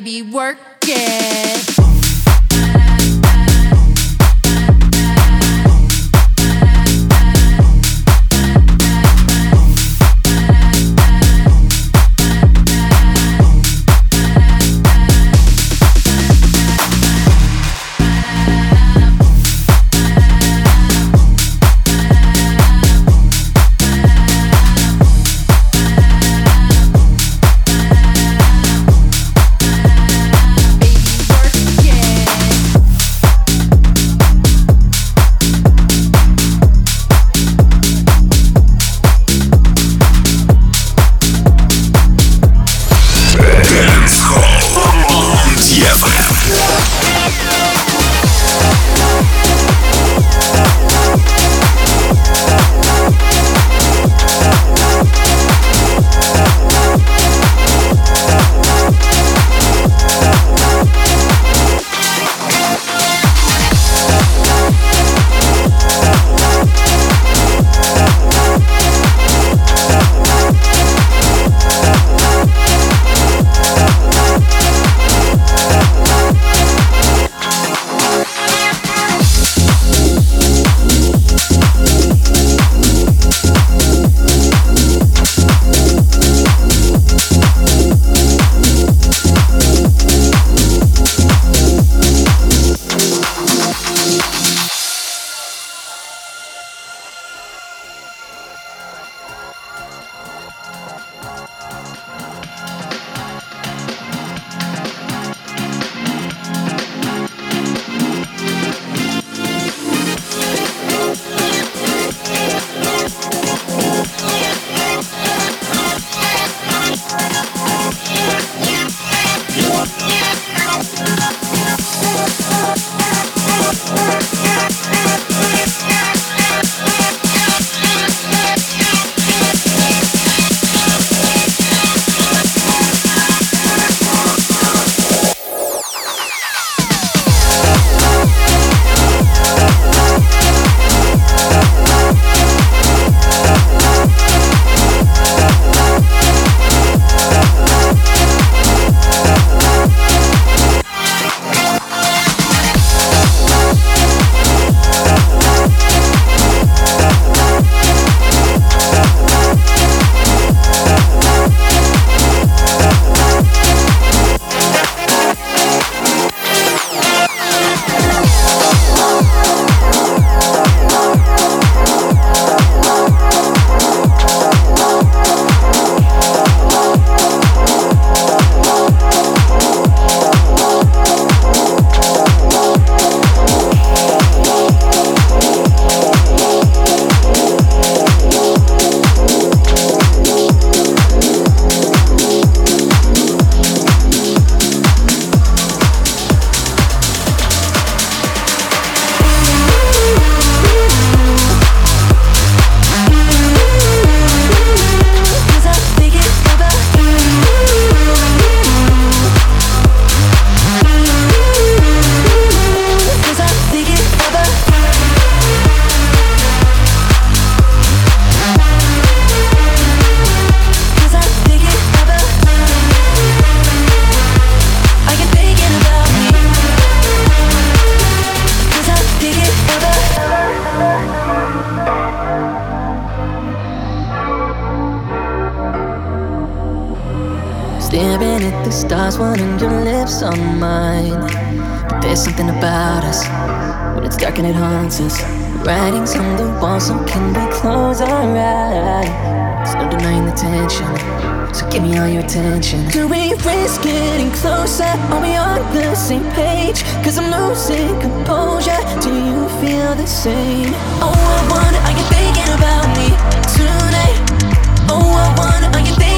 baby, work it. consensus. Writings on the wall, so can we close our eyes? No denying the tension, so give me all your attention. Do we risk getting closer? Are we on the same page? Cause I'm losing composure. Do you feel the same? Oh, I wonder, are you thinking about me tonight? Oh, I wonder, are you thinking?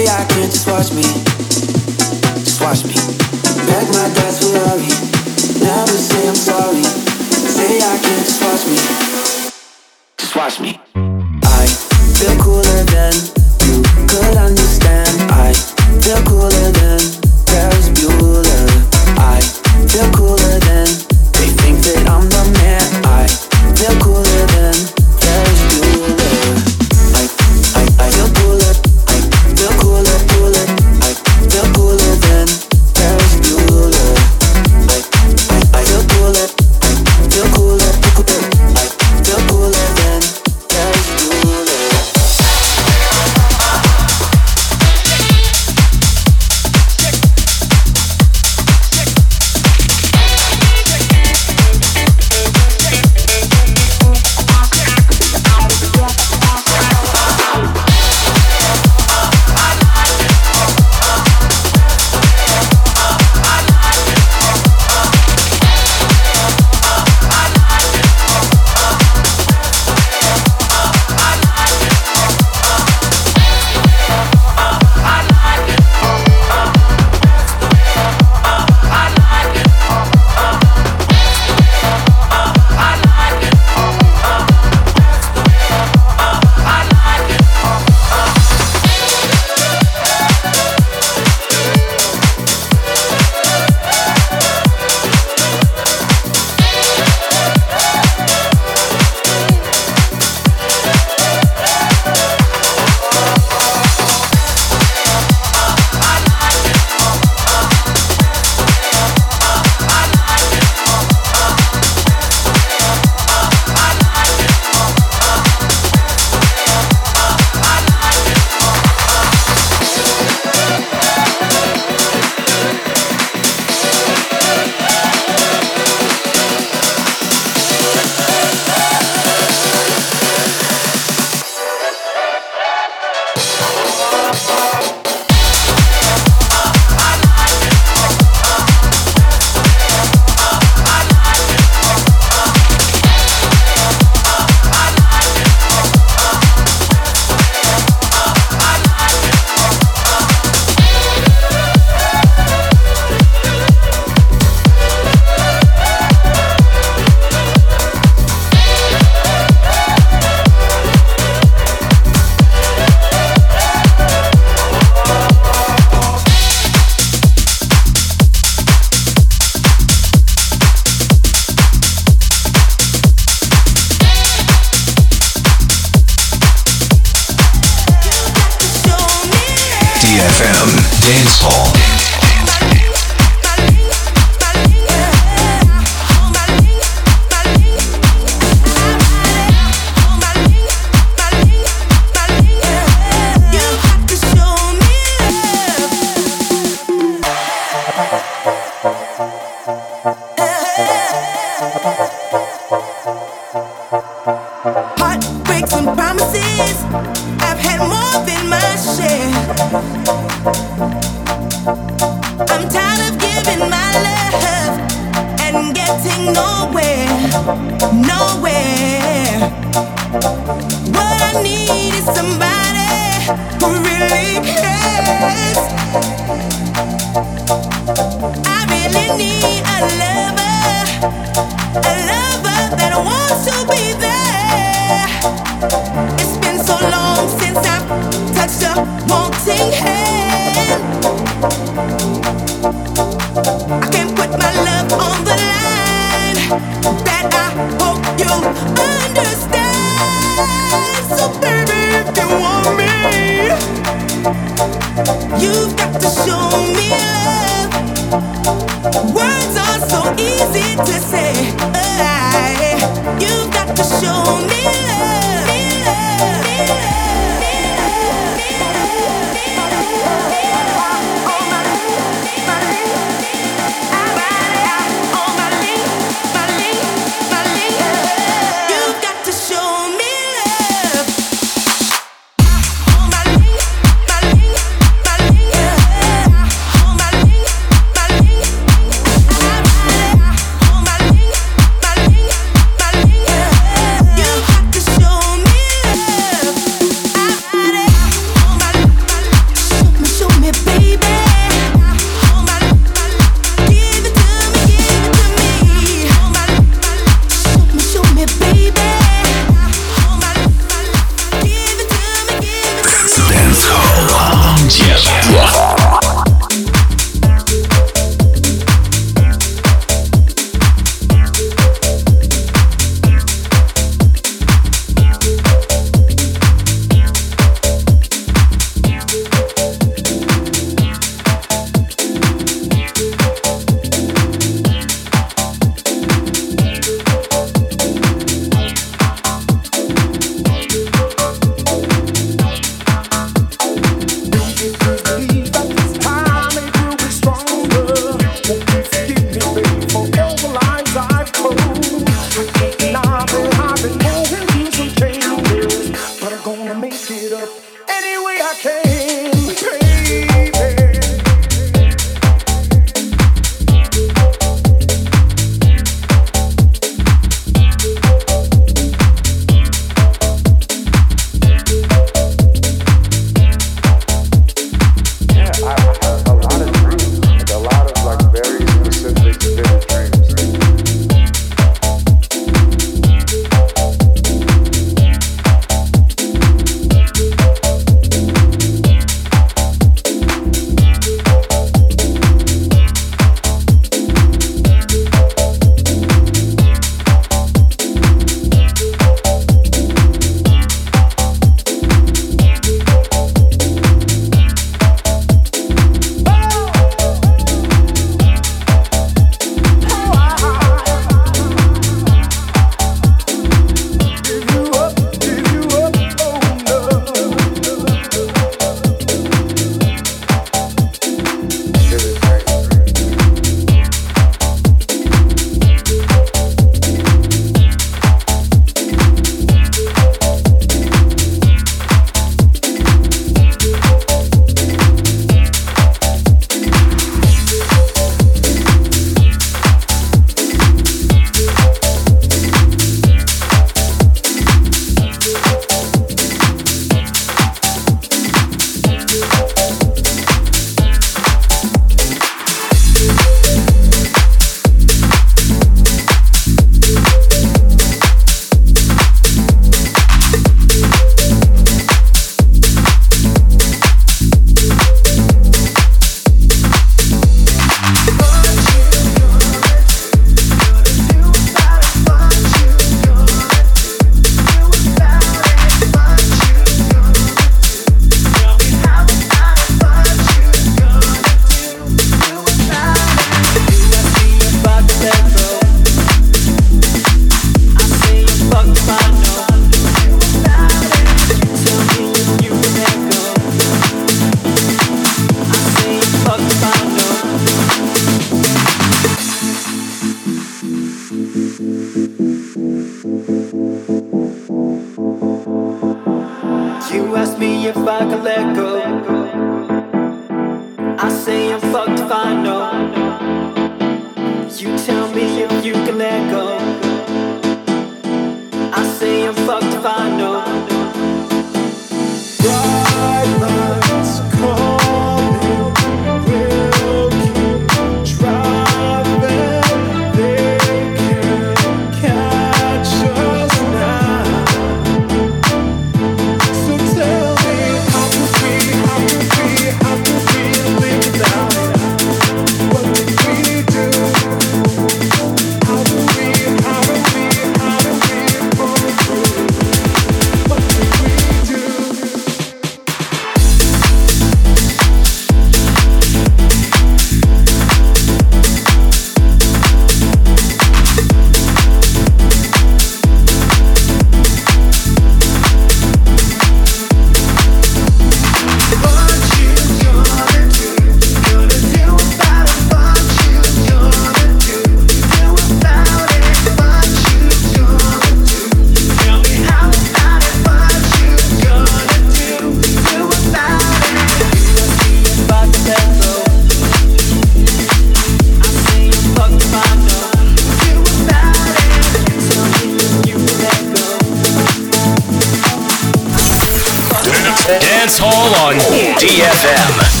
Dance Hall on DFM.